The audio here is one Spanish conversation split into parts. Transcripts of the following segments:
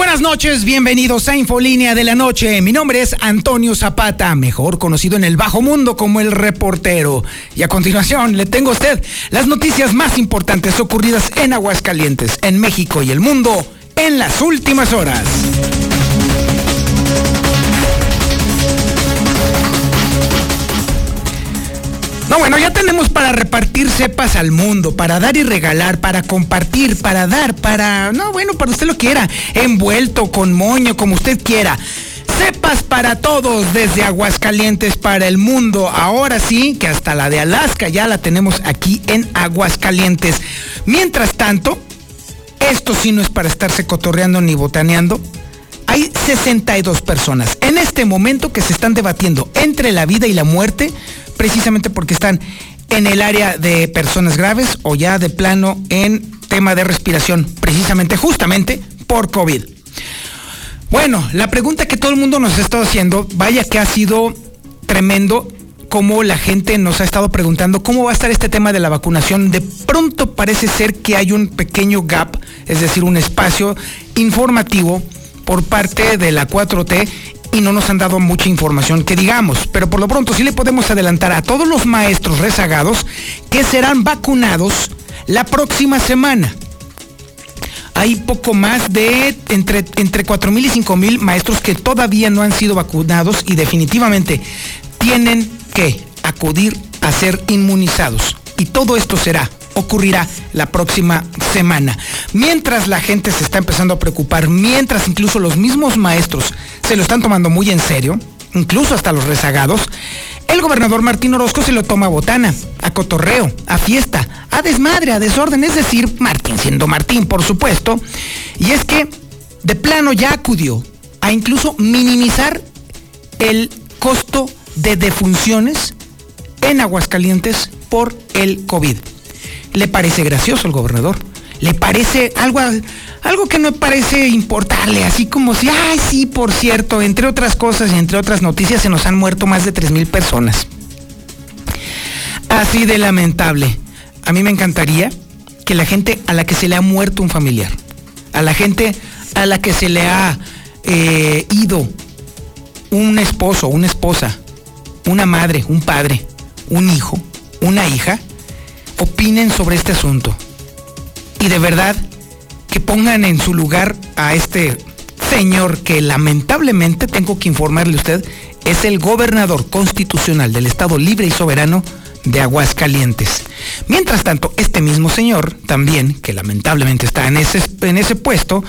Buenas noches, bienvenidos a Infolínea de la Noche. Mi nombre es Antonio Zapata, mejor conocido en el bajo mundo como el reportero. Y a continuación le tengo a usted las noticias más importantes ocurridas en Aguascalientes, en México y el mundo en las últimas horas. No, bueno, ya tenemos para repartir cepas al mundo, para dar y regalar, para compartir, para dar, para... No, bueno, para usted lo quiera, envuelto, con moño, como usted quiera. Cepas para todos, desde Aguascalientes para el mundo. Ahora sí, que hasta la de Alaska ya la tenemos aquí en Aguascalientes. Mientras tanto, esto sí no es para estarse cotorreando ni botaneando. Hay 62 personas en este momento que se están debatiendo entre la vida y la muerte precisamente porque están en el área de personas graves o ya de plano en tema de respiración, precisamente, justamente por COVID. Bueno, la pregunta que todo el mundo nos ha estado haciendo, vaya que ha sido tremendo como la gente nos ha estado preguntando cómo va a estar este tema de la vacunación. De pronto parece ser que hay un pequeño gap, es decir, un espacio informativo por parte de la 4T y no nos han dado mucha información que digamos, pero por lo pronto sí le podemos adelantar a todos los maestros rezagados que serán vacunados la próxima semana. Hay poco más de entre, entre 4 mil y 5 mil maestros que todavía no han sido vacunados y definitivamente tienen que acudir a ser inmunizados. Y todo esto será ocurrirá la próxima semana. Mientras la gente se está empezando a preocupar, mientras incluso los mismos maestros se lo están tomando muy en serio, incluso hasta los rezagados, el gobernador Martín Orozco se lo toma a botana, a cotorreo, a fiesta, a desmadre, a desorden, es decir, Martín siendo Martín, por supuesto, y es que de plano ya acudió a incluso minimizar el costo de defunciones en Aguascalientes por el COVID le parece gracioso al gobernador. Le parece algo, algo que no parece importarle, así como si, ay, sí, por cierto, entre otras cosas y entre otras noticias se nos han muerto más de 3 mil personas. Así de lamentable. A mí me encantaría que la gente a la que se le ha muerto un familiar, a la gente a la que se le ha eh, ido un esposo, una esposa, una madre, un padre, un hijo, una hija, opinen sobre este asunto. Y de verdad, que pongan en su lugar a este señor que lamentablemente, tengo que informarle a usted, es el gobernador constitucional del Estado Libre y Soberano de Aguascalientes. Mientras tanto, este mismo señor, también, que lamentablemente está en ese, en ese puesto,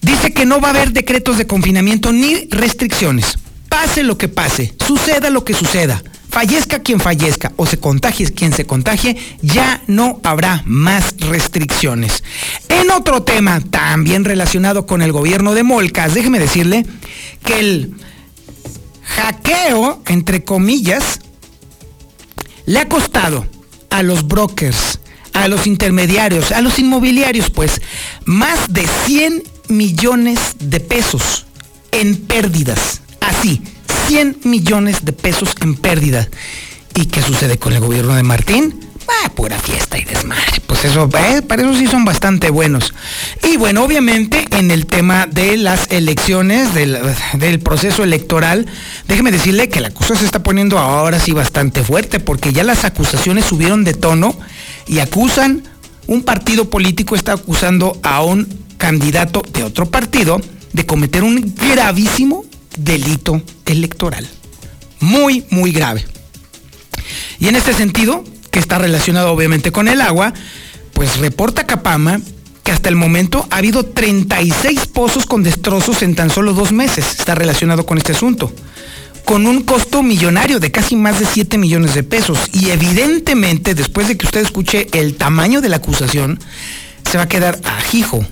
dice que no va a haber decretos de confinamiento ni restricciones. Pase lo que pase, suceda lo que suceda fallezca quien fallezca o se contagie quien se contagie, ya no habrá más restricciones. En otro tema también relacionado con el gobierno de Molcas, déjeme decirle que el hackeo, entre comillas, le ha costado a los brokers, a los intermediarios, a los inmobiliarios, pues, más de 100 millones de pesos en pérdidas. Así, 100 millones de pesos en pérdida. ¿Y qué sucede con el gobierno de Martín? Ah, pura fiesta y desmadre. Pues eso, eh, para eso sí son bastante buenos. Y bueno, obviamente en el tema de las elecciones, del, proceso electoral, déjeme decirle que la cosa se está poniendo ahora sí bastante fuerte, porque ya las acusaciones subieron de tono y acusan, un partido político está acusando a un candidato de otro partido de cometer un gravísimo delito electoral. Muy, muy grave. Y en este sentido, que está relacionado obviamente con el agua, pues reporta Capama que hasta el momento ha habido 36 pozos con destrozos en tan solo dos meses. Está relacionado con este asunto. Con un costo millonario de casi más de 7 millones de pesos. Y evidentemente, después de que usted escuche el tamaño de la acusación, se va a quedar ajijo.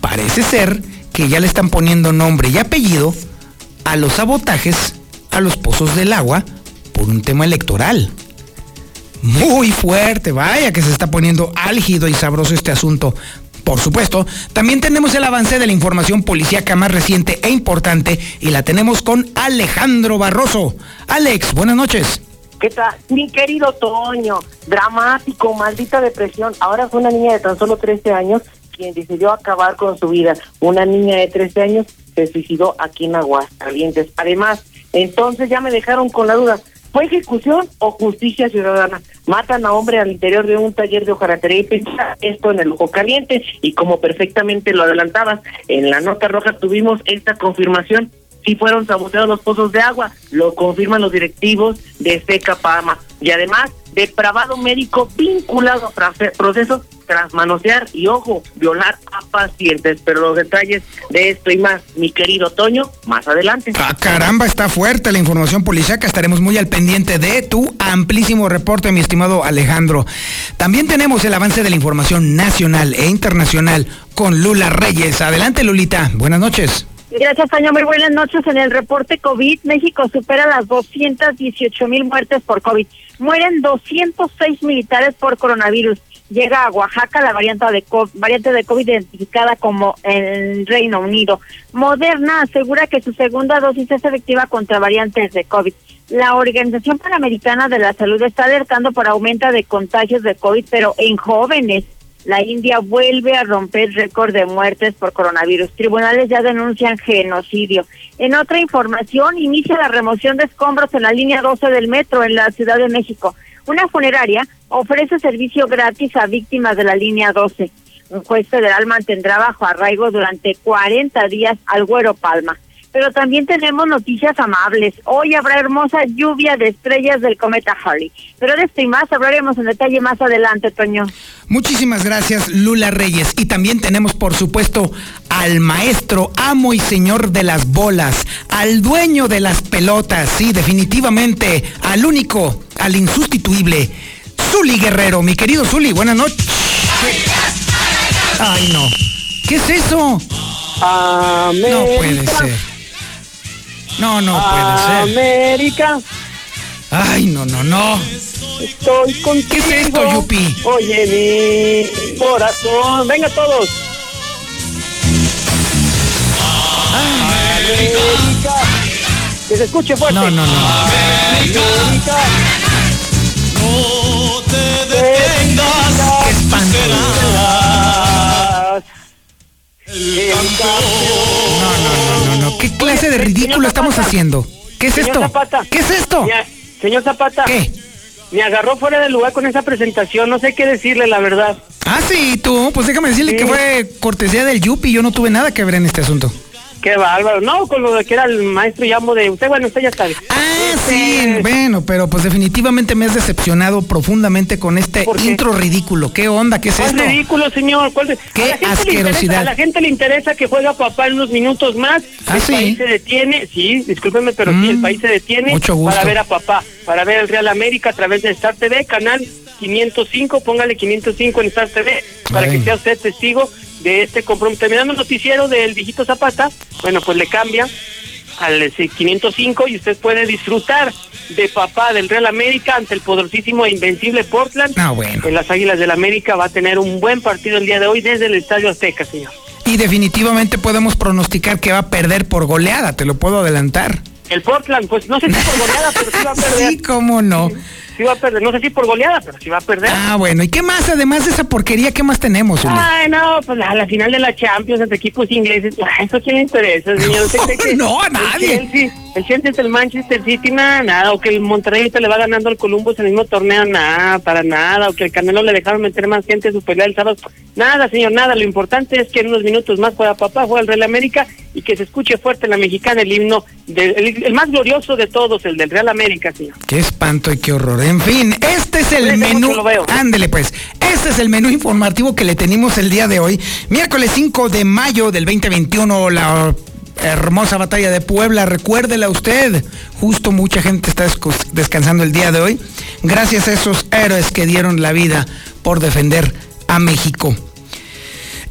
Parece ser que ya le están poniendo nombre y apellido a los sabotajes a los pozos del agua por un tema electoral. muy fuerte. Vaya que se está poniendo álgido y sabroso este asunto. Por supuesto, también tenemos el avance de la información policíaca más reciente e importante y la tenemos con Alejandro Barroso. Alex, buenas noches. ¿Qué tal? Mi querido Toño, dramático, maldita depresión. Ahora fue una niña de tan solo 13 años quien decidió acabar con su vida. Una niña de 13 años se suicidó aquí en Aguascalientes. Además, entonces ya me dejaron con la duda. ¿Fue ejecución o justicia ciudadana? Matan a hombre al interior de un taller de hojaratería y pintura, esto en el ojo caliente, y como perfectamente lo adelantabas, en la nota roja tuvimos esta confirmación, si fueron saboteados los pozos de agua, lo confirman los directivos de Seca Pama. Y además, depravado médico vinculado a procesos tras manosear y, ojo, violar a pacientes. Pero los detalles de esto y más, mi querido Toño, más adelante. Ah, caramba, está fuerte la información policíaca. Estaremos muy al pendiente de tu amplísimo reporte, mi estimado Alejandro. También tenemos el avance de la información nacional e internacional con Lula Reyes. Adelante, Lulita. Buenas noches. Gracias, Toño. Muy buenas noches. En el reporte COVID, México supera las 218 mil muertes por COVID. Mueren 206 militares por coronavirus. Llega a Oaxaca la variante de COVID, variante de COVID identificada como el Reino Unido. Moderna asegura que su segunda dosis es efectiva contra variantes de COVID. La Organización Panamericana de la Salud está alertando por aumento de contagios de COVID, pero en jóvenes la India vuelve a romper récord de muertes por coronavirus. Tribunales ya denuncian genocidio. En otra información, inicia la remoción de escombros en la línea 12 del metro en la Ciudad de México. Una funeraria ofrece servicio gratis a víctimas de la línea 12. Un juez federal mantendrá bajo arraigo durante 40 días al Güero Palma pero también tenemos noticias amables. Hoy habrá hermosa lluvia de estrellas del cometa Halley. Pero de esto y más hablaremos en detalle más adelante, Toño. Muchísimas gracias, Lula Reyes. Y también tenemos, por supuesto, al maestro, amo y señor de las bolas, al dueño de las pelotas, sí, definitivamente, al único, al insustituible, Zuli Guerrero. Mi querido Zuli, buenas noches. Ay, no. ¿Qué es eso? No puede ser. No, no puede ser. América. Ay, no, no, no. Estoy contigo. ¿Qué es esto, Yupi? Oye, mi corazón. Venga todos. América. Que se escuche fuerte. No, no, no. América. No te detengas. Qué espanto. No, no, no, no, ¿Qué clase de ridículo estamos haciendo? ¿Qué es esto? ¿Qué es esto? Señor Zapata. ¿Qué? Me agarró fuera de lugar con esa presentación, no sé qué decirle, la verdad. Ah, sí, tú, pues déjame decirle que fue cortesía del Yupi, yo no tuve nada que ver en este asunto. Qué bárbaro. No, con lo de que era el maestro llamo de usted, bueno, usted ya sabe. Ah, sí, bueno, pero pues definitivamente me has decepcionado profundamente con este intro ridículo. ¿Qué onda? ¿Qué es ¿Cuál esto? ridículo, señor? ¿Cuál. Qué a asquerosidad. interesa- a la gente le interesa que juega papá en unos minutos más. Ah, el sí. país se detiene, sí, discúlpeme, pero sí, el Mm, país se detiene mucho gusto. para ver a papá, para ver el Real América a través de Star TV, canal 505, póngale 505 en Star TV, para Ay. que sea usted testigo de este compromiso. Terminando el noticiero del Dijito Zapata, bueno, pues le cambia al eh, 505 y usted puede disfrutar de papá del Real América ante el poderosísimo e invencible Portland. Ah, bueno. En las Águilas del América va a tener un buen partido el día de hoy desde el Estadio Azteca, señor. Y definitivamente podemos pronosticar que va a perder por goleada, te lo puedo adelantar. El Portland, pues no sé si por goleada, pero sí va a perder. Sí, cómo no. Sí va a perder, no sé si por goleada, pero sí va a perder. Ah, bueno, ¿y qué más? Además de esa porquería, ¿qué más tenemos, Zuli? Ay, no, pues la, la final de la Champions entre equipos ingleses, ah, eso quién le interesa, señor. ¿Usted cree que No, a el nadie. Chelsea- El Chelsea es el Manchester City, nada, nada, o que el Monterrey le va ganando al Columbus en el mismo torneo, nada, para nada, o que el Canelo le dejaron meter más gente en su pelea el sábado, nada, señor, nada, lo importante es que en unos minutos más juega papá, juega el Real América y que se escuche fuerte en la mexicana el himno, del- el, el más glorioso de todos, el del Real América, señor. Qué espanto y qué horror. En fin, este es el menú. Ándele pues. Este es el menú informativo que le tenemos el día de hoy. Miércoles 5 de mayo del 2021, la hermosa batalla de Puebla. Recuérdela usted. Justo mucha gente está descansando el día de hoy. Gracias a esos héroes que dieron la vida por defender a México.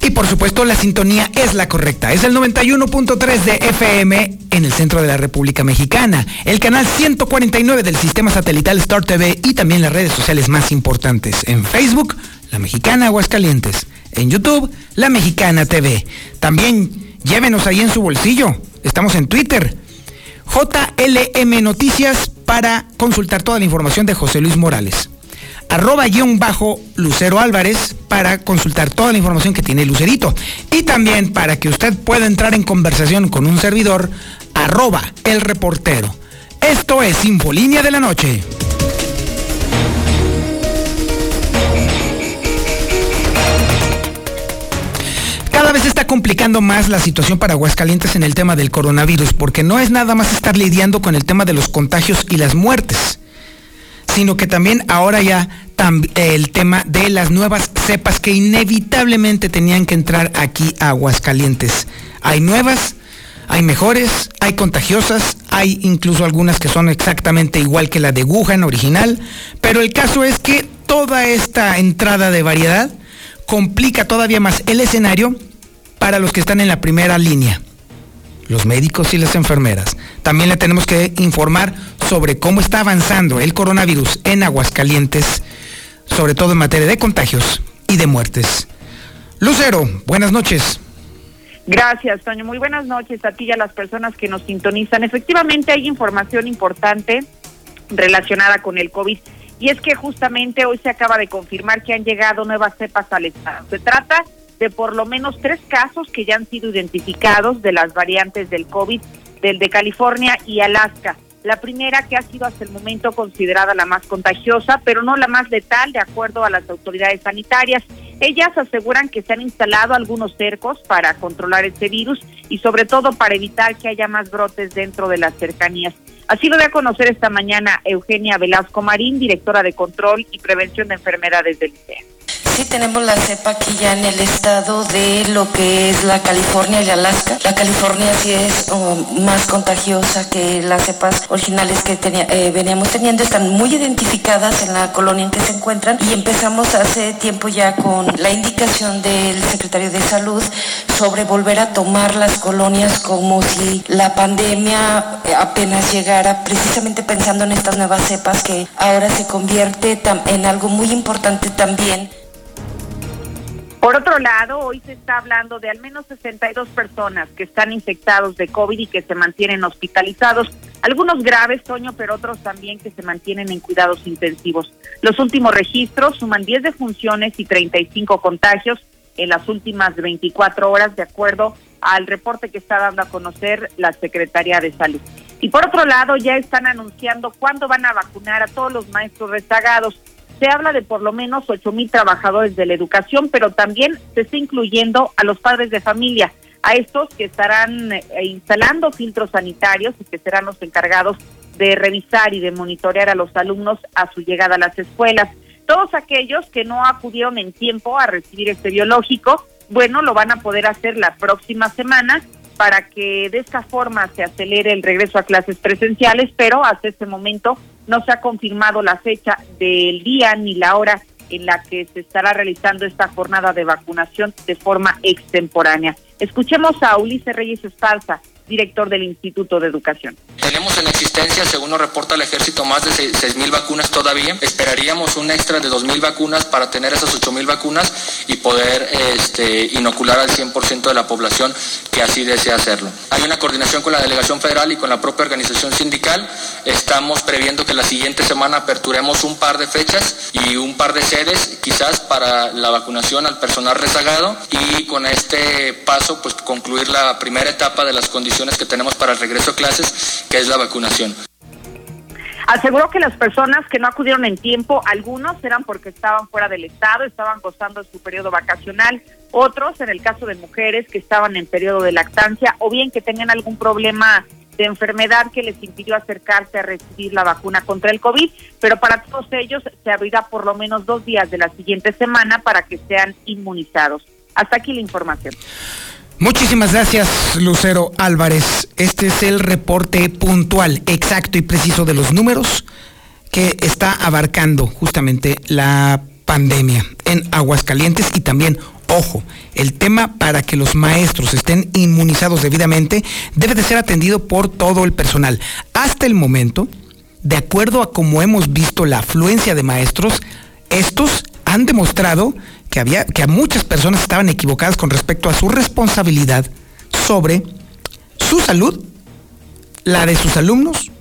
Y por supuesto la sintonía es la correcta. Es el 91.3 de FM en el centro de la República Mexicana, el canal 149 del sistema satelital Star TV y también las redes sociales más importantes. En Facebook, La Mexicana Aguascalientes. En YouTube, La Mexicana TV. También llévenos ahí en su bolsillo. Estamos en Twitter. JLM Noticias para consultar toda la información de José Luis Morales arroba guion bajo Lucero Álvarez para consultar toda la información que tiene Lucerito. Y también para que usted pueda entrar en conversación con un servidor, arroba el reportero. Esto es Infolínea de la Noche. Cada vez está complicando más la situación para Aguascalientes en el tema del coronavirus, porque no es nada más estar lidiando con el tema de los contagios y las muertes sino que también ahora ya el tema de las nuevas cepas que inevitablemente tenían que entrar aquí a Aguascalientes. Hay nuevas, hay mejores, hay contagiosas, hay incluso algunas que son exactamente igual que la de Wuhan original, pero el caso es que toda esta entrada de variedad complica todavía más el escenario para los que están en la primera línea los médicos y las enfermeras. También le tenemos que informar sobre cómo está avanzando el coronavirus en Aguascalientes, sobre todo en materia de contagios y de muertes. Lucero, buenas noches. Gracias, Toño. Muy buenas noches a ti y a las personas que nos sintonizan. Efectivamente, hay información importante relacionada con el COVID. Y es que justamente hoy se acaba de confirmar que han llegado nuevas cepas al Estado. Se trata de por lo menos tres casos que ya han sido identificados de las variantes del COVID, del de California y Alaska. La primera que ha sido hasta el momento considerada la más contagiosa, pero no la más letal, de acuerdo a las autoridades sanitarias. Ellas aseguran que se han instalado algunos cercos para controlar este virus y sobre todo para evitar que haya más brotes dentro de las cercanías. Así lo dio a conocer esta mañana Eugenia Velasco Marín, directora de Control y Prevención de Enfermedades del ICEA. Sí, tenemos la cepa aquí ya en el estado de lo que es la California y Alaska. La California sí es oh, más contagiosa que las cepas originales que eh, veníamos teniendo. Están muy identificadas en la colonia en que se encuentran y empezamos hace tiempo ya con la indicación del secretario de Salud sobre volver a tomar las colonias como si la pandemia apenas llegara, precisamente pensando en estas nuevas cepas que ahora se convierte en algo muy importante también por otro lado, hoy se está hablando de al menos 62 personas que están infectados de COVID y que se mantienen hospitalizados. Algunos graves, Toño, pero otros también que se mantienen en cuidados intensivos. Los últimos registros suman 10 defunciones y 35 contagios en las últimas 24 horas, de acuerdo al reporte que está dando a conocer la Secretaría de Salud. Y por otro lado, ya están anunciando cuándo van a vacunar a todos los maestros rezagados se habla de por lo menos ocho mil trabajadores de la educación, pero también se está incluyendo a los padres de familia, a estos que estarán eh, instalando filtros sanitarios y que serán los encargados de revisar y de monitorear a los alumnos a su llegada a las escuelas. Todos aquellos que no acudieron en tiempo a recibir este biológico, bueno, lo van a poder hacer la próxima semana para que de esta forma se acelere el regreso a clases presenciales, pero hasta este momento no se ha confirmado la fecha del día ni la hora en la que se estará realizando esta jornada de vacunación de forma extemporánea. Escuchemos a Ulises Reyes Esparza, director del Instituto de Educación. Tenemos en existencia, según nos reporta el ejército, más de 6.000 vacunas todavía. Esperaríamos un extra de 2.000 vacunas para tener esas 8.000 vacunas y poder este, inocular al 100% de la población que así desea hacerlo. Hay una coordinación con la delegación federal y con la propia organización sindical. Estamos previendo que la siguiente semana aperturemos un par de fechas y un par de sedes, quizás para la vacunación al personal rezagado y con este paso pues concluir la primera etapa de las condiciones que tenemos para el regreso a clases, que es la vacunación. Aseguró que las personas que no acudieron en tiempo, algunos eran porque estaban fuera del estado, estaban gozando de su periodo vacacional, otros, en el caso de mujeres, que estaban en periodo de lactancia o bien que tenían algún problema de enfermedad que les impidió acercarse a recibir la vacuna contra el COVID, pero para todos ellos se abrirá por lo menos dos días de la siguiente semana para que sean inmunizados. Hasta aquí la información. Muchísimas gracias, Lucero Álvarez. Este es el reporte puntual, exacto y preciso de los números que está abarcando justamente la pandemia en Aguascalientes y también ojo, el tema para que los maestros estén inmunizados debidamente debe de ser atendido por todo el personal. Hasta el momento, de acuerdo a cómo hemos visto la afluencia de maestros, estos han demostrado que, había, que a muchas personas estaban equivocadas con respecto a su responsabilidad sobre su salud, la de sus alumnos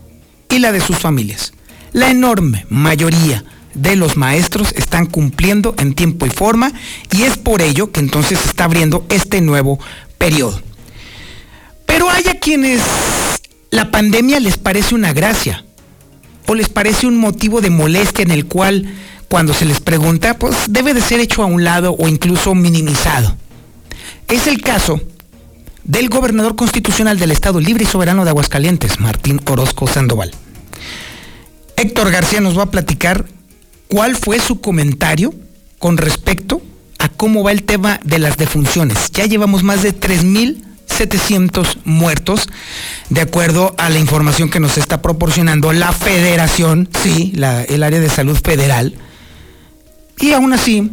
y la de sus familias. La enorme mayoría de los maestros están cumpliendo en tiempo y forma y es por ello que entonces se está abriendo este nuevo periodo. Pero hay a quienes la pandemia les parece una gracia o les parece un motivo de molestia en el cual cuando se les pregunta, pues debe de ser hecho a un lado o incluso minimizado. Es el caso del gobernador constitucional del Estado Libre y Soberano de Aguascalientes, Martín Orozco Sandoval. Héctor García nos va a platicar cuál fue su comentario con respecto a cómo va el tema de las defunciones. Ya llevamos más de 3.700 muertos, de acuerdo a la información que nos está proporcionando la federación, sí, el área de salud federal. Y aún así,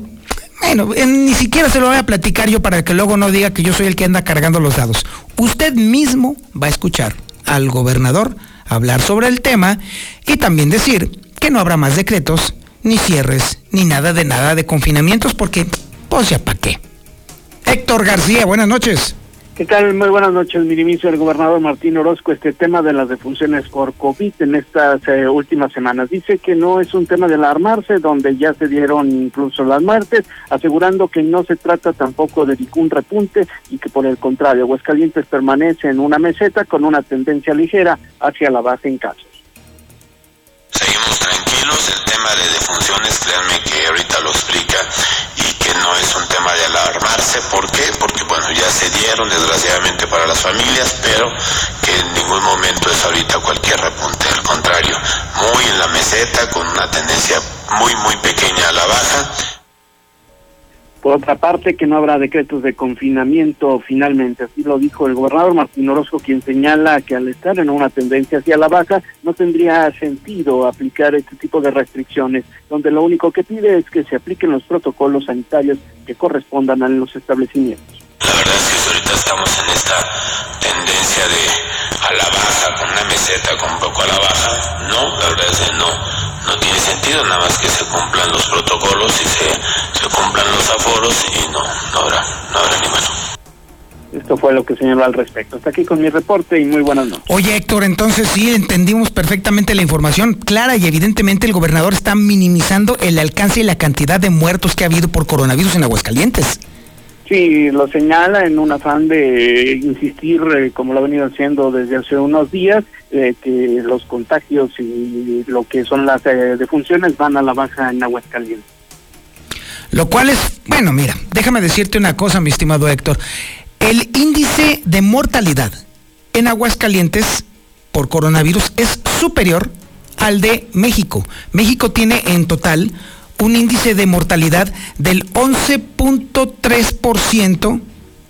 bueno, ni siquiera se lo voy a platicar yo para que luego no diga que yo soy el que anda cargando los dados. Usted mismo va a escuchar al gobernador hablar sobre el tema y también decir que no habrá más decretos, ni cierres, ni nada de nada de confinamientos, porque, pues ya para qué. Héctor García, buenas noches. ¿Qué tal? Muy buenas noches, ministro el gobernador Martín Orozco. Este tema de las defunciones por COVID en estas eh, últimas semanas. Dice que no es un tema de alarmarse, donde ya se dieron incluso las muertes, asegurando que no se trata tampoco de ningún repunte y que por el contrario, Aguascalientes permanece en una meseta con una tendencia ligera hacia la base en casos. Seguimos tranquilos, el tema de defunciones, créanme que ahorita lo explica y no es un tema de alarmarse. ¿Por qué? Porque bueno, ya se dieron desgraciadamente para las familias, pero que en ningún momento es ahorita cualquier repunte. Al contrario, muy en la meseta, con una tendencia muy, muy pequeña a la baja por otra parte, que no habrá decretos de confinamiento finalmente. Así lo dijo el gobernador Martín Orozco, quien señala que al estar en una tendencia hacia la baja, no tendría sentido aplicar este tipo de restricciones, donde lo único que pide es que se apliquen los protocolos sanitarios que correspondan a los establecimientos. La verdad es que ahorita estamos en esta tendencia de a la baja, con una meseta con un poco a la baja. No, la verdad es que no no tiene sentido, nada más que se cumplan los protocolos y se, se cumplan los aforos y no, no habrá, no habrá ni más. Esto fue lo que señaló al respecto. Hasta aquí con mi reporte y muy buenas noches. Oye, Héctor, entonces sí entendimos perfectamente la información clara y evidentemente el gobernador está minimizando el alcance y la cantidad de muertos que ha habido por coronavirus en Aguascalientes. Sí, lo señala en un afán de insistir, eh, como lo ha venido haciendo desde hace unos días, eh, que los contagios y lo que son las eh, defunciones van a la baja en Aguascalientes. Lo cual es, bueno, mira, déjame decirte una cosa, mi estimado Héctor. El índice de mortalidad en Aguascalientes por coronavirus es superior al de México. México tiene en total un índice de mortalidad del 11.3%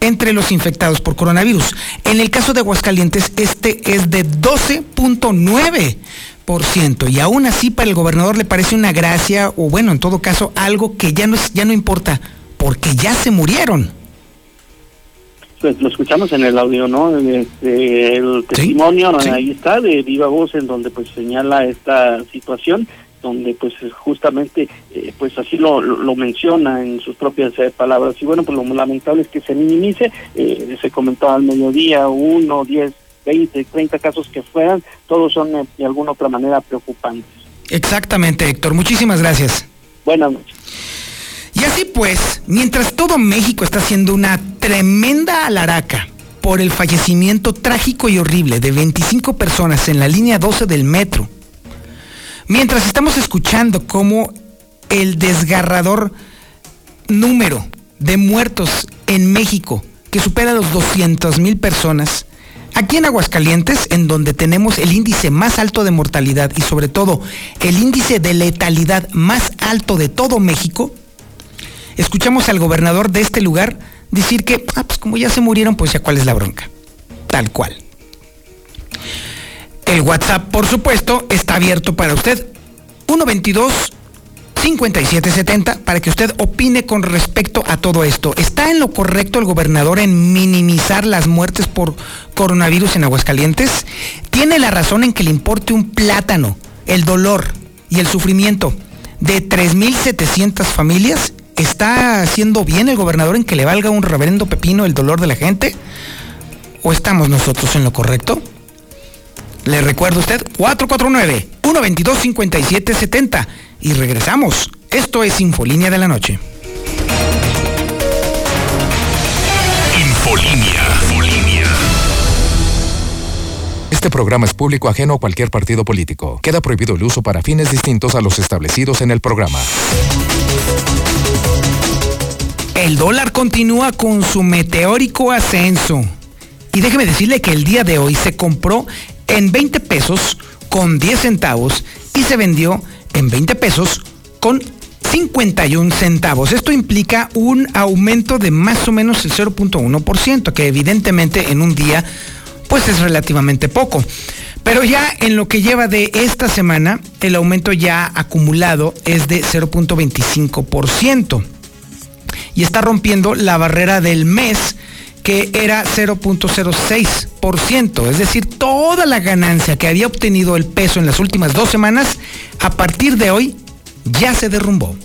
entre los infectados por coronavirus. En el caso de Aguascalientes, este es de 12.9%. Y aún así para el gobernador le parece una gracia, o bueno, en todo caso, algo que ya no, es, ya no importa, porque ya se murieron. Pues lo escuchamos en el audio, ¿no? Este, el testimonio, ahí está, de viva voz, en donde pues señala esta situación donde pues justamente eh, pues así lo, lo, menciona en sus propias eh, palabras. Y bueno pues lo lamentable es que se minimice eh, se comentó al mediodía uno diez veinte treinta casos que fueran todos son de alguna otra manera preocupantes. Exactamente Héctor muchísimas gracias. Buenas noches. Y así pues mientras todo México está haciendo una tremenda alaraca por el fallecimiento trágico y horrible de 25 personas en la línea 12 del metro Mientras estamos escuchando cómo el desgarrador número de muertos en México, que supera los 200 mil personas, aquí en Aguascalientes, en donde tenemos el índice más alto de mortalidad y sobre todo el índice de letalidad más alto de todo México, escuchamos al gobernador de este lugar decir que, ah, pues como ya se murieron, pues ya cuál es la bronca. Tal cual. El WhatsApp, por supuesto, está abierto para usted. 122 5770 para que usted opine con respecto a todo esto. ¿Está en lo correcto el gobernador en minimizar las muertes por coronavirus en Aguascalientes? ¿Tiene la razón en que le importe un plátano el dolor y el sufrimiento de 3.700 familias? ¿Está haciendo bien el gobernador en que le valga un reverendo pepino el dolor de la gente? ¿O estamos nosotros en lo correcto? Le recuerdo usted 449-122-5770 y regresamos. Esto es Infolínea de la Noche. Infolínea. Este programa es público ajeno a cualquier partido político. Queda prohibido el uso para fines distintos a los establecidos en el programa. El dólar continúa con su meteórico ascenso. Y déjeme decirle que el día de hoy se compró en 20 pesos con 10 centavos y se vendió en 20 pesos con 51 centavos. Esto implica un aumento de más o menos el 0.1%, que evidentemente en un día pues es relativamente poco. Pero ya en lo que lleva de esta semana, el aumento ya acumulado es de 0.25%. Y está rompiendo la barrera del mes que era 0.06%, es decir, toda la ganancia que había obtenido el peso en las últimas dos semanas, a partir de hoy ya se derrumbó.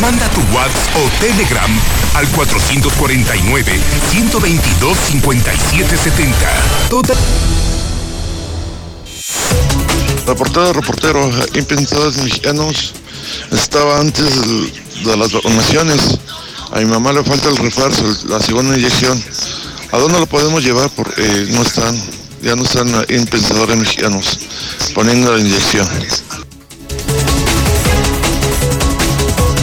Manda tu WhatsApp o Telegram al 449-122-5770. Toda... Reportero, reportero, impensados mexicanos, estaba antes de las vacunaciones a mi mamá le falta el refuerzo, la segunda inyección. ¿A dónde lo podemos llevar? Porque no están, ya no están en pensadores mexicanos poniendo la inyección.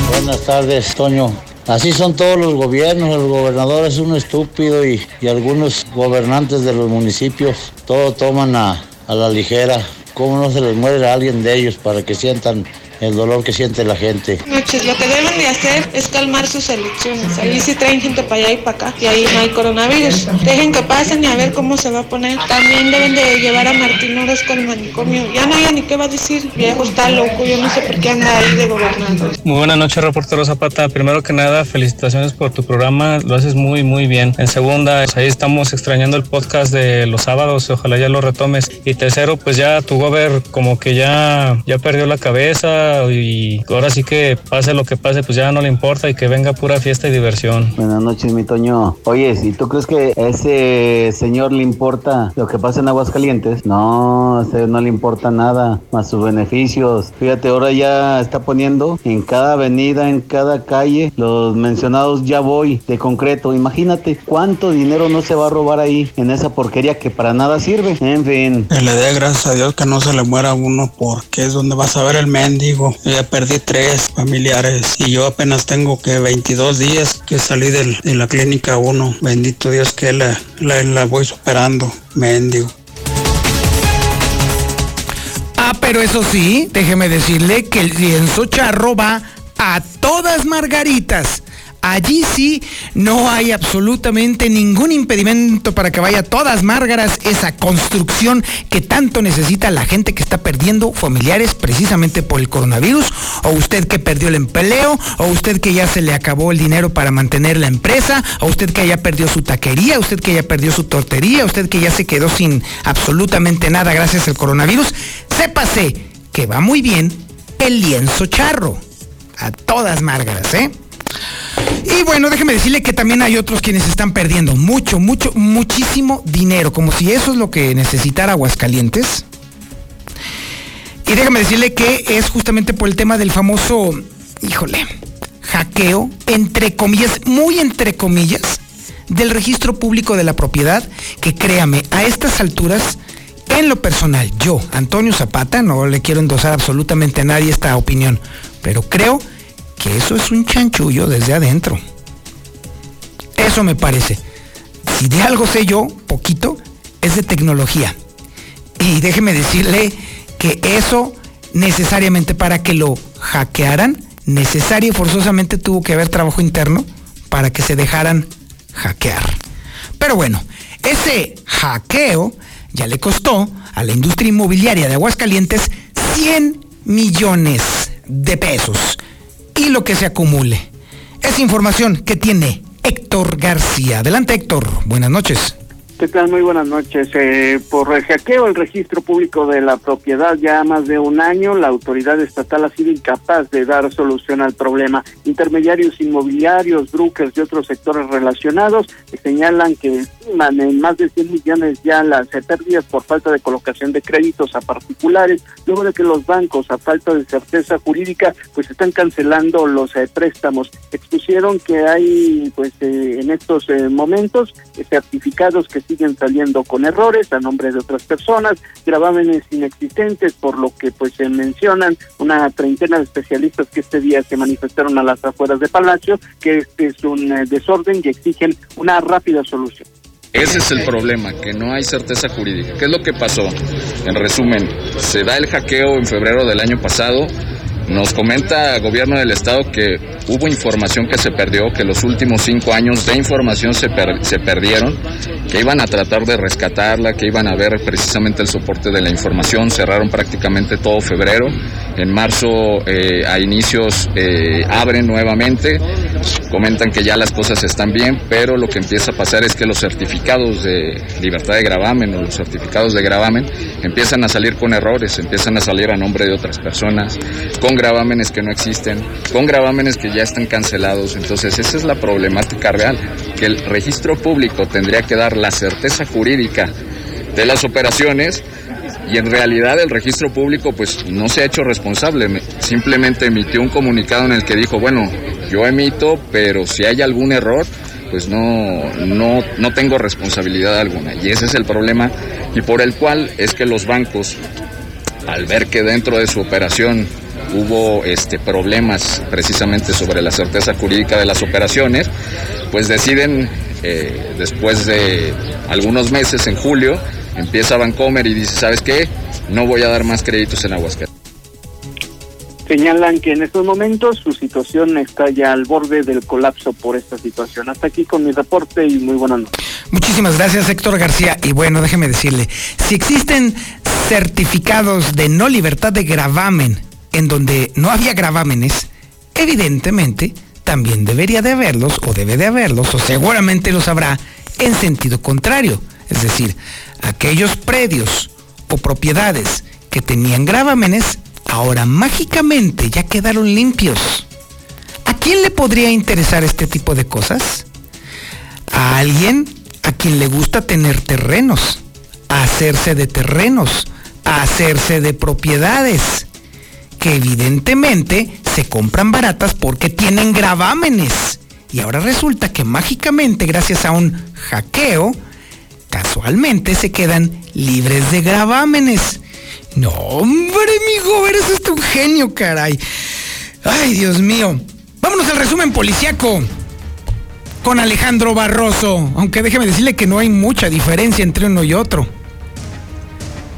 Buenas tardes, Toño. Así son todos los gobiernos, el gobernador es un estúpido y, algunos gobernantes de los municipios todo toman a, a la ligera. ¿Cómo no se les muere a alguien de ellos para que sientan el dolor que siente la gente. Noches, lo que deben de hacer es calmar sus elecciones. Ahí sí traen gente para allá y para acá y ahí no hay coronavirus. Dejen que pasen y a ver cómo se va a poner. También deben de llevar a Martín Orozco al manicomio. Ya no hay ni qué va a decir. Viejo está loco, yo no sé por qué anda ahí de gobernador. Muy buenas noches, reportero Zapata. Primero que nada, felicitaciones por tu programa. Lo haces muy, muy bien. En segunda, ahí estamos extrañando el podcast de los sábados. Ojalá ya lo retomes. Y tercero, pues ya tu gober como que ya, ya perdió la cabeza y ahora sí que pase lo que pase, pues ya no le importa y que venga pura fiesta y diversión. Buenas noches, mi Toño. Oye, si tú crees que a ese señor le importa lo que pasa en Aguascalientes, no, a ese no le importa nada más sus beneficios. Fíjate, ahora ya está poniendo en cada avenida, en cada calle, los mencionados ya voy de concreto. Imagínate cuánto dinero no se va a robar ahí en esa porquería que para nada sirve. En fin. le dé gracias a Dios que no se le muera uno porque es donde vas a ver el mendigo ya perdí tres familiares y yo apenas tengo que 22 días que salí de la clínica 1. Bendito Dios que la, la, voy superando. Mendigo. Ah, pero eso sí, déjeme decirle que el lienzo charro va a todas margaritas. Allí sí no hay absolutamente ningún impedimento para que vaya todas márgaras esa construcción que tanto necesita la gente que está perdiendo familiares precisamente por el coronavirus, o usted que perdió el empleo, o usted que ya se le acabó el dinero para mantener la empresa, o usted que ya perdió su taquería, usted que ya perdió su tortería, usted que ya se quedó sin absolutamente nada gracias al coronavirus. Sépase que va muy bien el lienzo charro. A todas márgaras, ¿eh? Y bueno, déjeme decirle que también hay otros quienes están perdiendo mucho, mucho, muchísimo dinero, como si eso es lo que necesitara Aguascalientes. Y déjeme decirle que es justamente por el tema del famoso, híjole, hackeo, entre comillas, muy entre comillas, del registro público de la propiedad, que créame, a estas alturas, en lo personal, yo, Antonio Zapata, no le quiero endosar absolutamente a nadie esta opinión, pero creo que eso es un chanchullo desde adentro. Eso me parece. Si de algo sé yo, poquito, es de tecnología. Y déjeme decirle que eso necesariamente para que lo hackearan, necesario forzosamente tuvo que haber trabajo interno para que se dejaran hackear. Pero bueno, ese hackeo ya le costó a la industria inmobiliaria de Aguascalientes 100 millones de pesos y lo que se acumule. Es información que tiene Héctor García. Adelante Héctor, buenas noches. ¿Qué tal? Muy buenas noches. Eh, por el hackeo el registro público de la propiedad ya más de un año, la autoridad estatal ha sido incapaz de dar solución al problema. Intermediarios inmobiliarios, brokers y otros sectores relacionados señalan que en más de 100 millones ya las pérdidas por falta de colocación de créditos a particulares, luego de que los bancos, a falta de certeza jurídica, pues están cancelando los eh, préstamos. Expusieron que hay, pues, eh, en estos momentos certificados que siguen saliendo con errores a nombre de otras personas, gravámenes inexistentes, por lo que pues se mencionan una treintena de especialistas que este día se manifestaron a las afueras de Palacio, que este es un eh, desorden y exigen una rápida solución. Ese es el problema, que no hay certeza jurídica. ¿Qué es lo que pasó? En resumen, se da el hackeo en febrero del año pasado, nos comenta el gobierno del estado que hubo información que se perdió, que los últimos cinco años de información se, se perdieron, que iban a tratar de rescatarla, que iban a ver precisamente el soporte de la información, cerraron prácticamente todo febrero, en marzo eh, a inicios eh, abren nuevamente, comentan que ya las cosas están bien, pero lo que empieza a pasar es que los certificados de libertad de gravamen o los certificados de gravamen empiezan a salir con errores, empiezan a salir a nombre de otras personas, con gravámenes que no existen, con gravámenes que ya están cancelados. Entonces esa es la problemática real, que el registro público tendría que dar la certeza jurídica de las operaciones y en realidad el registro público pues no se ha hecho responsable, simplemente emitió un comunicado en el que dijo, bueno, yo emito, pero si hay algún error, pues no, no, no tengo responsabilidad alguna. Y ese es el problema y por el cual es que los bancos, al ver que dentro de su operación hubo este, problemas precisamente sobre la certeza jurídica de las operaciones, pues deciden eh, después de algunos meses, en julio, empieza Bancomer y dice, ¿sabes qué? No voy a dar más créditos en Aguascalientes. Señalan que en estos momentos su situación está ya al borde del colapso por esta situación. Hasta aquí con mi reporte y muy buenas noches. Muchísimas gracias Héctor García. Y bueno, déjeme decirle, si existen certificados de no libertad de gravamen en donde no había gravámenes, evidentemente también debería de haberlos, o debe de haberlos, o seguramente los habrá en sentido contrario. Es decir, aquellos predios o propiedades que tenían gravámenes, ahora mágicamente ya quedaron limpios. ¿A quién le podría interesar este tipo de cosas? A alguien a quien le gusta tener terrenos, hacerse de terrenos, hacerse de propiedades que evidentemente se compran baratas porque tienen gravámenes. Y ahora resulta que mágicamente, gracias a un hackeo, casualmente se quedan libres de gravámenes. No, hombre, amigo, eres este un genio, caray. Ay, Dios mío. Vámonos al resumen policiaco con Alejandro Barroso. Aunque déjeme decirle que no hay mucha diferencia entre uno y otro.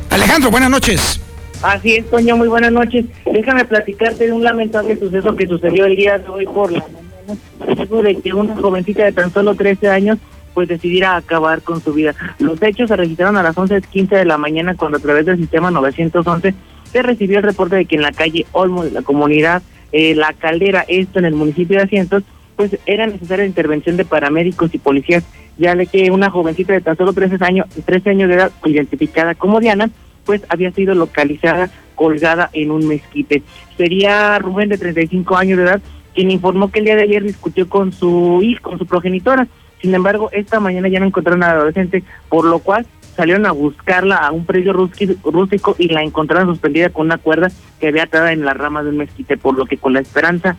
Alejandro, buenas noches. Así es, Toño, muy buenas noches. Déjame platicarte de un lamentable suceso que sucedió el día de hoy por la mañana, de que una jovencita de tan solo 13 años pues decidiera acabar con su vida. Los hechos se registraron a las 11.15 de la mañana cuando a través del sistema 911 se recibió el reporte de que en la calle Olmo de la comunidad eh, La Caldera, esto en el municipio de Asientos, pues era necesaria intervención de paramédicos y policías, ya de que una jovencita de tan solo 13 años, 13 años de edad, identificada como Diana, pues había sido localizada colgada en un mezquite. Sería Rubén de 35 años de edad quien informó que el día de ayer discutió con su hijo, con su progenitora. Sin embargo, esta mañana ya no encontraron a la adolescente, por lo cual salieron a buscarla a un predio rústico y la encontraron suspendida con una cuerda que había atada en la rama de un mezquite, por lo que con la esperanza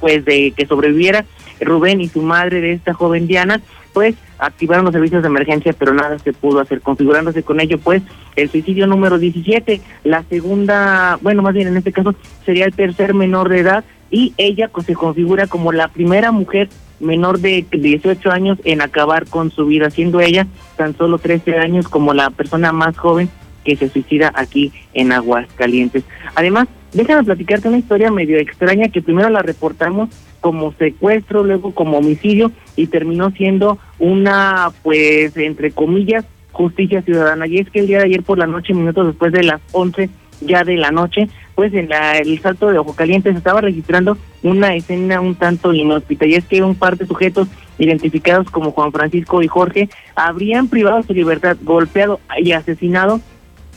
pues de que sobreviviera Rubén y su madre de esta joven Diana, pues activaron los servicios de emergencia, pero nada se pudo hacer, configurándose con ello, pues, el suicidio número 17, la segunda, bueno, más bien en este caso sería el tercer menor de edad, y ella pues, se configura como la primera mujer menor de 18 años en acabar con su vida, siendo ella tan solo 13 años como la persona más joven que se suicida aquí en Aguascalientes. Además, déjame platicarte una historia medio extraña que primero la reportamos como secuestro, luego como homicidio y terminó siendo una, pues, entre comillas, justicia ciudadana. Y es que el día de ayer por la noche, minutos después de las 11 ya de la noche, pues en la, el salto de Ojo Caliente se estaba registrando una escena un tanto inhóspita y es que un par de sujetos identificados como Juan Francisco y Jorge habrían privado su libertad, golpeado y asesinado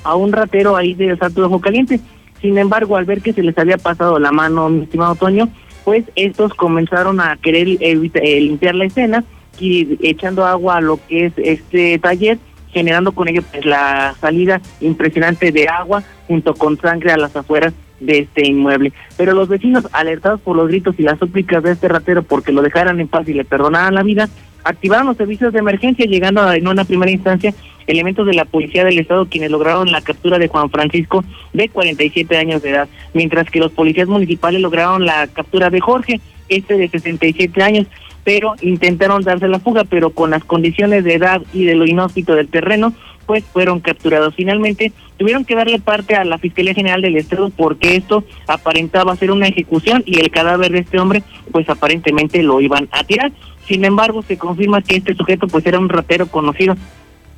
a un ratero ahí del salto de Ojo Caliente. Sin embargo, al ver que se les había pasado la mano, mi estimado Toño, pues estos comenzaron a querer eh, limpiar la escena y echando agua a lo que es este taller, generando con ello pues la salida impresionante de agua junto con sangre a las afueras de este inmueble. Pero los vecinos, alertados por los gritos y las súplicas de este ratero porque lo dejaran en paz y le perdonaran la vida, activaron los servicios de emergencia, llegando a- en una primera instancia elementos de la Policía del Estado quienes lograron la captura de Juan Francisco de 47 años de edad, mientras que los policías municipales lograron la captura de Jorge, este de 67 años, pero intentaron darse la fuga, pero con las condiciones de edad y de lo inhóspito del terreno, pues fueron capturados. Finalmente tuvieron que darle parte a la Fiscalía General del Estado porque esto aparentaba ser una ejecución y el cadáver de este hombre pues aparentemente lo iban a tirar. Sin embargo, se confirma que este sujeto pues era un ratero conocido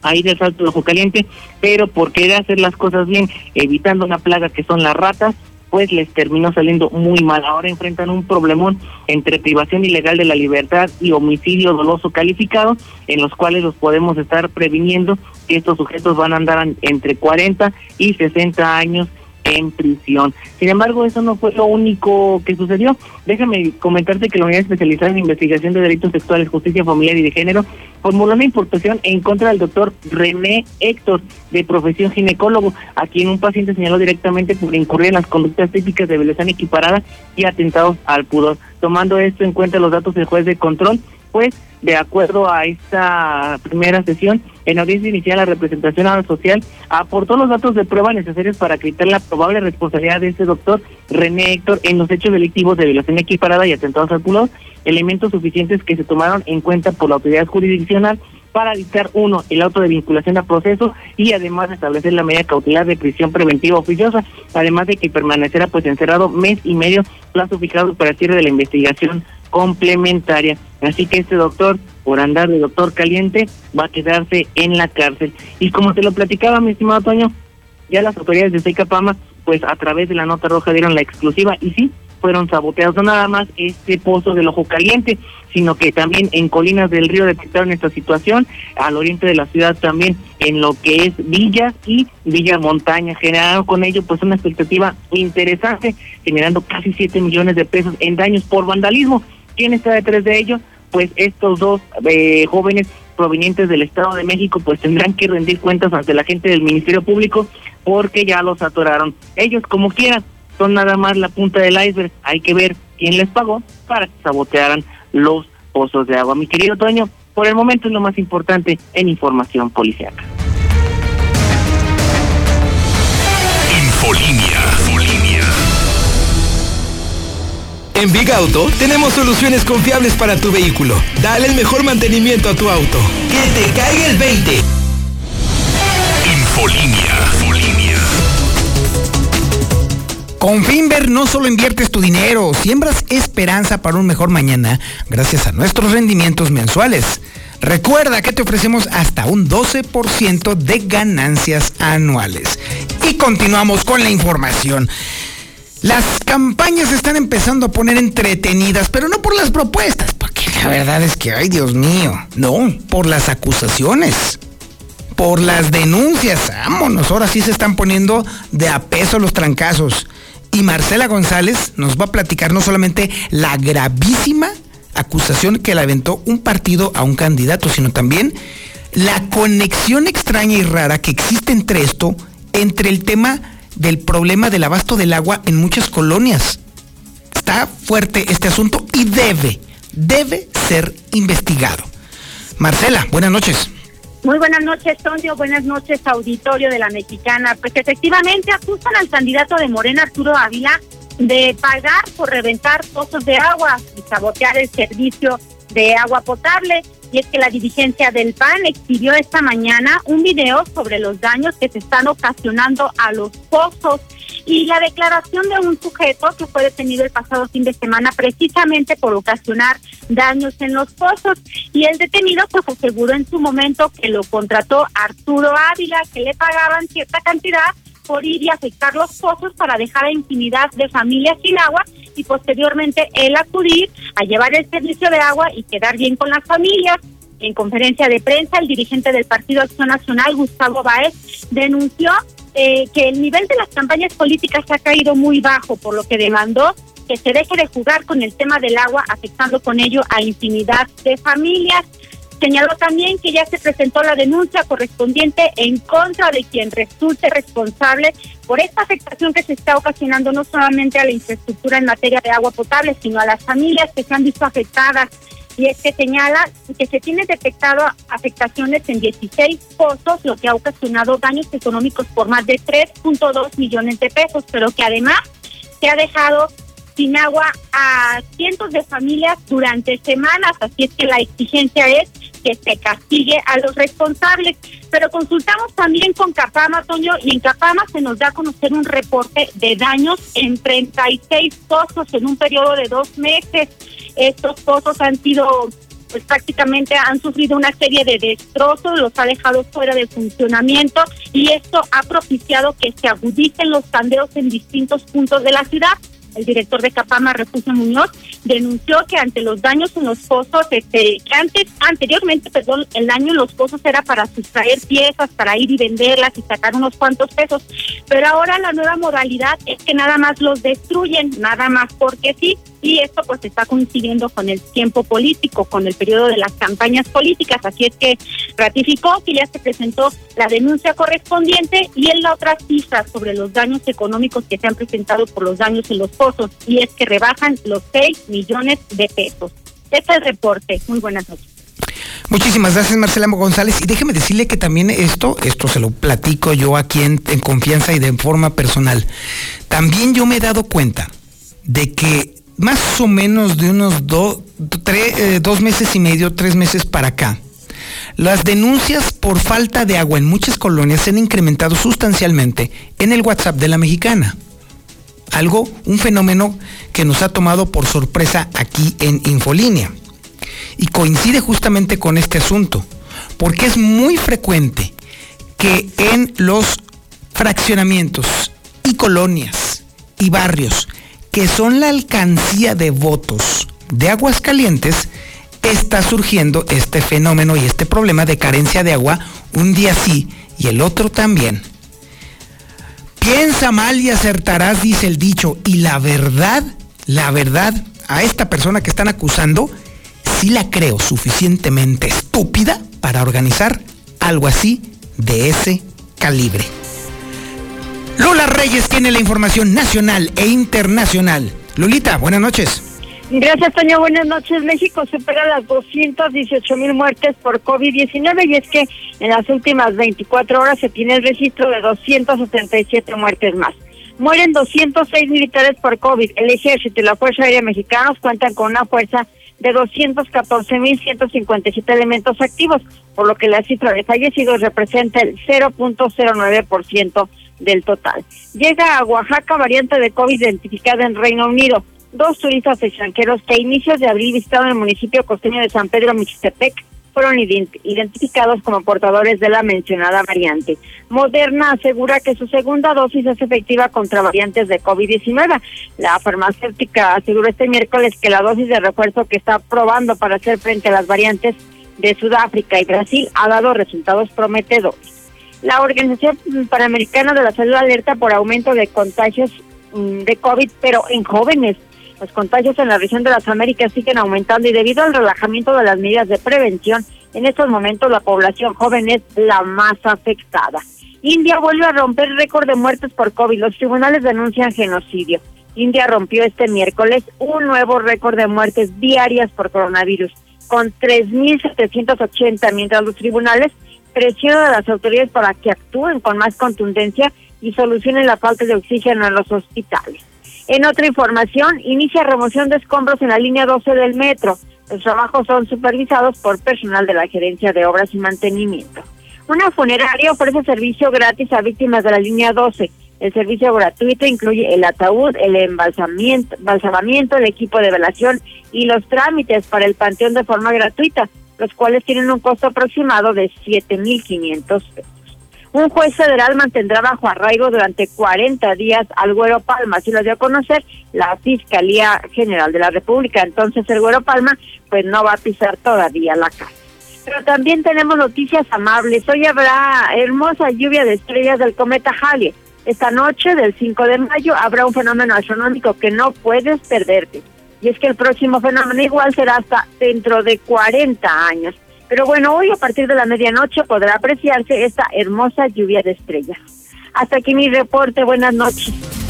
ahí del Salto de Ojo Caliente, pero por querer hacer las cosas bien, evitando una plaga que son las ratas, pues les terminó saliendo muy mal. Ahora enfrentan un problemón entre privación ilegal de la libertad y homicidio doloso calificado, en los cuales los podemos estar previniendo que estos sujetos van a andar an- entre 40 y 60 años en prisión. Sin embargo, eso no fue lo único que sucedió. Déjame comentarte que la Unidad Especializada en Investigación de Delitos Sexuales, Justicia Familiar y de Género formuló una imputación en contra del doctor René Héctor, de profesión ginecólogo, a quien un paciente señaló directamente por incurrir en las conductas típicas de violación equiparada y atentados al pudor. Tomando esto en cuenta los datos del juez de control, pues de acuerdo a esta primera sesión, en audiencia inicial la representación social aportó los datos de prueba necesarios para acreditar la probable responsabilidad de este doctor René Héctor en los hechos delictivos de violación equiparada y atentados pudor, elementos suficientes que se tomaron en cuenta por la autoridad jurisdiccional para dictar uno el auto de vinculación a proceso y además establecer la medida cautelar de prisión preventiva oficiosa, además de que permanecerá pues encerrado mes y medio plazo fijado para el cierre de la investigación complementaria. Así que este doctor, por andar de doctor caliente, va a quedarse en la cárcel. Y como te lo platicaba, mi estimado Toño, ya las autoridades de Seicapama, pues a través de la nota roja dieron la exclusiva y sí, fueron saboteados no nada más este pozo del ojo caliente, sino que también en Colinas del Río detectaron esta situación, al oriente de la ciudad también en lo que es Villas y Villa Montaña, generaron con ello pues una expectativa interesante, generando casi 7 millones de pesos en daños por vandalismo. ¿Quién está detrás de ello? Pues estos dos eh, jóvenes provenientes del Estado de México pues tendrán que rendir cuentas ante la gente del Ministerio Público porque ya los atoraron. Ellos como quieran son nada más la punta del iceberg. Hay que ver quién les pagó para que sabotearan los pozos de agua. Mi querido Toño, por el momento es lo más importante en información policial. Infolinia. En Big Auto tenemos soluciones confiables para tu vehículo. Dale el mejor mantenimiento a tu auto. Que te caiga el 20. Infolinia. Con Finver no solo inviertes tu dinero, siembras esperanza para un mejor mañana gracias a nuestros rendimientos mensuales. Recuerda que te ofrecemos hasta un 12% de ganancias anuales. Y continuamos con la información. Las campañas están empezando a poner entretenidas, pero no por las propuestas, porque la verdad es que, ay Dios mío, no, por las acusaciones, por las denuncias, vámonos, ahora sí se están poniendo de a peso los trancazos. Y Marcela González nos va a platicar no solamente la gravísima acusación que le aventó un partido a un candidato, sino también la conexión extraña y rara que existe entre esto, entre el tema del problema del abasto del agua en muchas colonias. Está fuerte este asunto y debe, debe ser investigado. Marcela, buenas noches. Muy buenas noches, Tonio. Buenas noches, auditorio de la Mexicana. Pues efectivamente acusan al candidato de Morena, Arturo Ávila, de pagar por reventar pozos de agua y sabotear el servicio de agua potable. Y es que la dirigencia del PAN exhibió esta mañana un video sobre los daños que se están ocasionando a los pozos y la declaración de un sujeto que fue detenido el pasado fin de semana precisamente por ocasionar daños en los pozos. Y el detenido pues aseguró en su momento que lo contrató Arturo Ávila que le pagaban cierta cantidad por y afectar los pozos para dejar a infinidad de familias sin agua y posteriormente él acudir a llevar el servicio de agua y quedar bien con las familias. En conferencia de prensa, el dirigente del Partido Acción Nacional, Gustavo Baez, denunció eh, que el nivel de las campañas políticas ha caído muy bajo, por lo que demandó que se deje de jugar con el tema del agua, afectando con ello a infinidad de familias. Señaló también que ya se presentó la denuncia correspondiente en contra de quien resulte responsable por esta afectación que se está ocasionando no solamente a la infraestructura en materia de agua potable, sino a las familias que se han visto afectadas. Y es que señala que se tienen detectado afectaciones en 16 pozos, lo que ha ocasionado daños económicos por más de 3.2 millones de pesos, pero que además se ha dejado sin agua a cientos de familias durante semanas, así es que la exigencia es que se castigue a los responsables. Pero consultamos también con Capama, Toño, y en Capama se nos da a conocer un reporte de daños en 36 pozos en un periodo de dos meses. Estos pozos han sido, pues prácticamente han sufrido una serie de destrozos, los ha dejado fuera de funcionamiento y esto ha propiciado que se agudicen los tandeos en distintos puntos de la ciudad el director de Capama, Refugio Muñoz, denunció que ante los daños en los pozos, este, que antes, anteriormente, perdón, el daño en los pozos era para sustraer piezas, para ir y venderlas y sacar unos cuantos pesos, pero ahora la nueva modalidad es que nada más los destruyen, nada más porque sí, y esto pues está coincidiendo con el tiempo político, con el periodo de las campañas políticas, así es que ratificó que ya se presentó la denuncia correspondiente y en la otra cifra sobre los daños económicos que se han presentado por los daños en los pozos y es que rebajan los 6 millones de pesos. Este es el reporte. Muy buenas noches. Muchísimas gracias, Marcela González. Y déjeme decirle que también esto, esto se lo platico yo aquí en, en confianza y de forma personal. También yo me he dado cuenta de que más o menos de unos eh, dos meses y medio, tres meses para acá, las denuncias por falta de agua en muchas colonias se han incrementado sustancialmente en el WhatsApp de la mexicana. Algo, un fenómeno que nos ha tomado por sorpresa aquí en Infolínea. Y coincide justamente con este asunto, porque es muy frecuente que en los fraccionamientos y colonias y barrios que son la alcancía de votos de Aguascalientes, está surgiendo este fenómeno y este problema de carencia de agua un día sí y el otro también. Piensa mal y acertarás, dice el dicho. Y la verdad, la verdad, a esta persona que están acusando, sí la creo suficientemente estúpida para organizar algo así de ese calibre. Lula Reyes tiene la información nacional e internacional. Lulita, buenas noches. Gracias, Toño. Buenas noches. México supera las 218 mil muertes por COVID-19 y es que en las últimas 24 horas se tiene el registro de 277 muertes más. Mueren 206 militares por COVID. El ejército y la Fuerza Aérea Mexicanos cuentan con una fuerza de 214.157 elementos activos, por lo que la cifra de fallecidos representa el 0.09% del total. Llega a Oaxaca variante de COVID identificada en Reino Unido. Dos turistas extranjeros que a inicios de abril visitaron el municipio costeño de San Pedro Mixtepec fueron identificados como portadores de la mencionada variante. Moderna asegura que su segunda dosis es efectiva contra variantes de COVID-19. La farmacéutica aseguró este miércoles que la dosis de refuerzo que está probando para hacer frente a las variantes de Sudáfrica y Brasil ha dado resultados prometedores. La Organización Panamericana de la Salud alerta por aumento de contagios mm, de COVID, pero en jóvenes. Los contagios en la región de las Américas siguen aumentando y debido al relajamiento de las medidas de prevención, en estos momentos la población joven es la más afectada. India vuelve a romper récord de muertes por COVID. Los tribunales denuncian genocidio. India rompió este miércoles un nuevo récord de muertes diarias por coronavirus, con 3.780, mientras los tribunales presiona a las autoridades para que actúen con más contundencia y solucionen la falta de oxígeno en los hospitales. En otra información, inicia remoción de escombros en la línea 12 del metro. Los trabajos son supervisados por personal de la Gerencia de Obras y Mantenimiento. Una funeraria ofrece servicio gratis a víctimas de la línea 12. El servicio gratuito incluye el ataúd, el embalsamamiento, el equipo de velación y los trámites para el panteón de forma gratuita los cuales tienen un costo aproximado de 7.500 pesos. Un juez federal mantendrá bajo arraigo durante 40 días al Güero Palma, así lo dio a conocer la Fiscalía General de la República. Entonces el Güero Palma pues no va a pisar todavía la casa. Pero también tenemos noticias amables. Hoy habrá hermosa lluvia de estrellas del cometa Halley. Esta noche, del 5 de mayo, habrá un fenómeno astronómico que no puedes perderte. Y es que el próximo fenómeno igual será hasta dentro de 40 años. Pero bueno, hoy a partir de la medianoche podrá apreciarse esta hermosa lluvia de estrellas. Hasta aquí mi reporte. Buenas noches.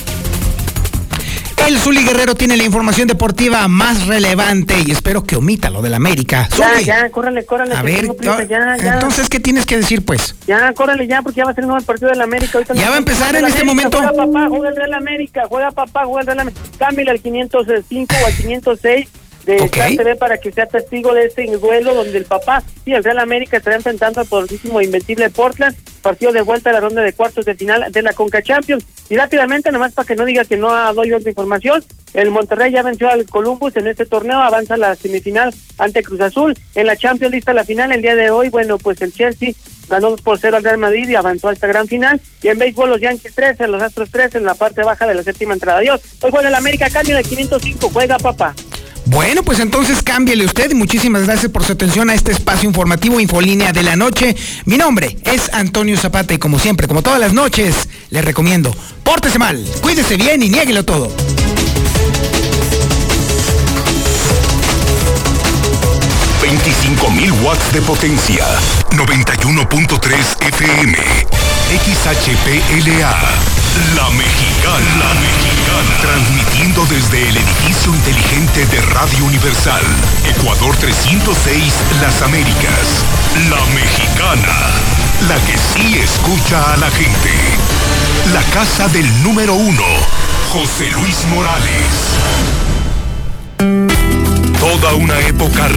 El Zuli Guerrero tiene la información deportiva más relevante y espero que omita lo del América. Ya, Zuli. ya, córrele, córrele. A ver, prisa, ya, ya. entonces, ¿qué tienes que decir, pues? Ya, córrele ya, porque ya va a ser el partido del América. Ahorita Ya va a empezar en este América, momento. Juega papá, juega el Real América, juega papá, juega el Real América. Cámbiale al 505 o al 506 de Ok. Star TV para que sea testigo de este duelo donde el papá y el Real América estará enfrentando al poderosísimo invencible Portland, partido de vuelta a la ronda de cuartos de final de la Conca Champions. Y rápidamente, nomás para que no diga que no doy otra información, el Monterrey ya venció al Columbus en este torneo, avanza la semifinal ante Cruz Azul. En la Champions lista la final el día de hoy, bueno, pues el Chelsea ganó 2 por 0 al Real Madrid y avanzó a esta gran final. Y en béisbol los Yankees 13, los Astros 13 en la parte baja de la séptima entrada. Adiós. Hoy juega el América, cambio de 505, juega papá. Bueno, pues entonces cámbiale usted muchísimas gracias por su atención a este espacio informativo Infolínea de la noche. Mi nombre es Antonio Zapata y como siempre, como todas las noches, les recomiendo, pórtese mal, cuídese bien y niéguelo todo. mil watts de potencia. 91.3 FM. XHPLA. La Mexicana. La Mexicana. Transmitiendo desde el edificio inteligente de Radio Universal. Ecuador 306, Las Américas. La Mexicana. La que sí escucha a la gente. La casa del número uno. José Luis Morales. Toda una época.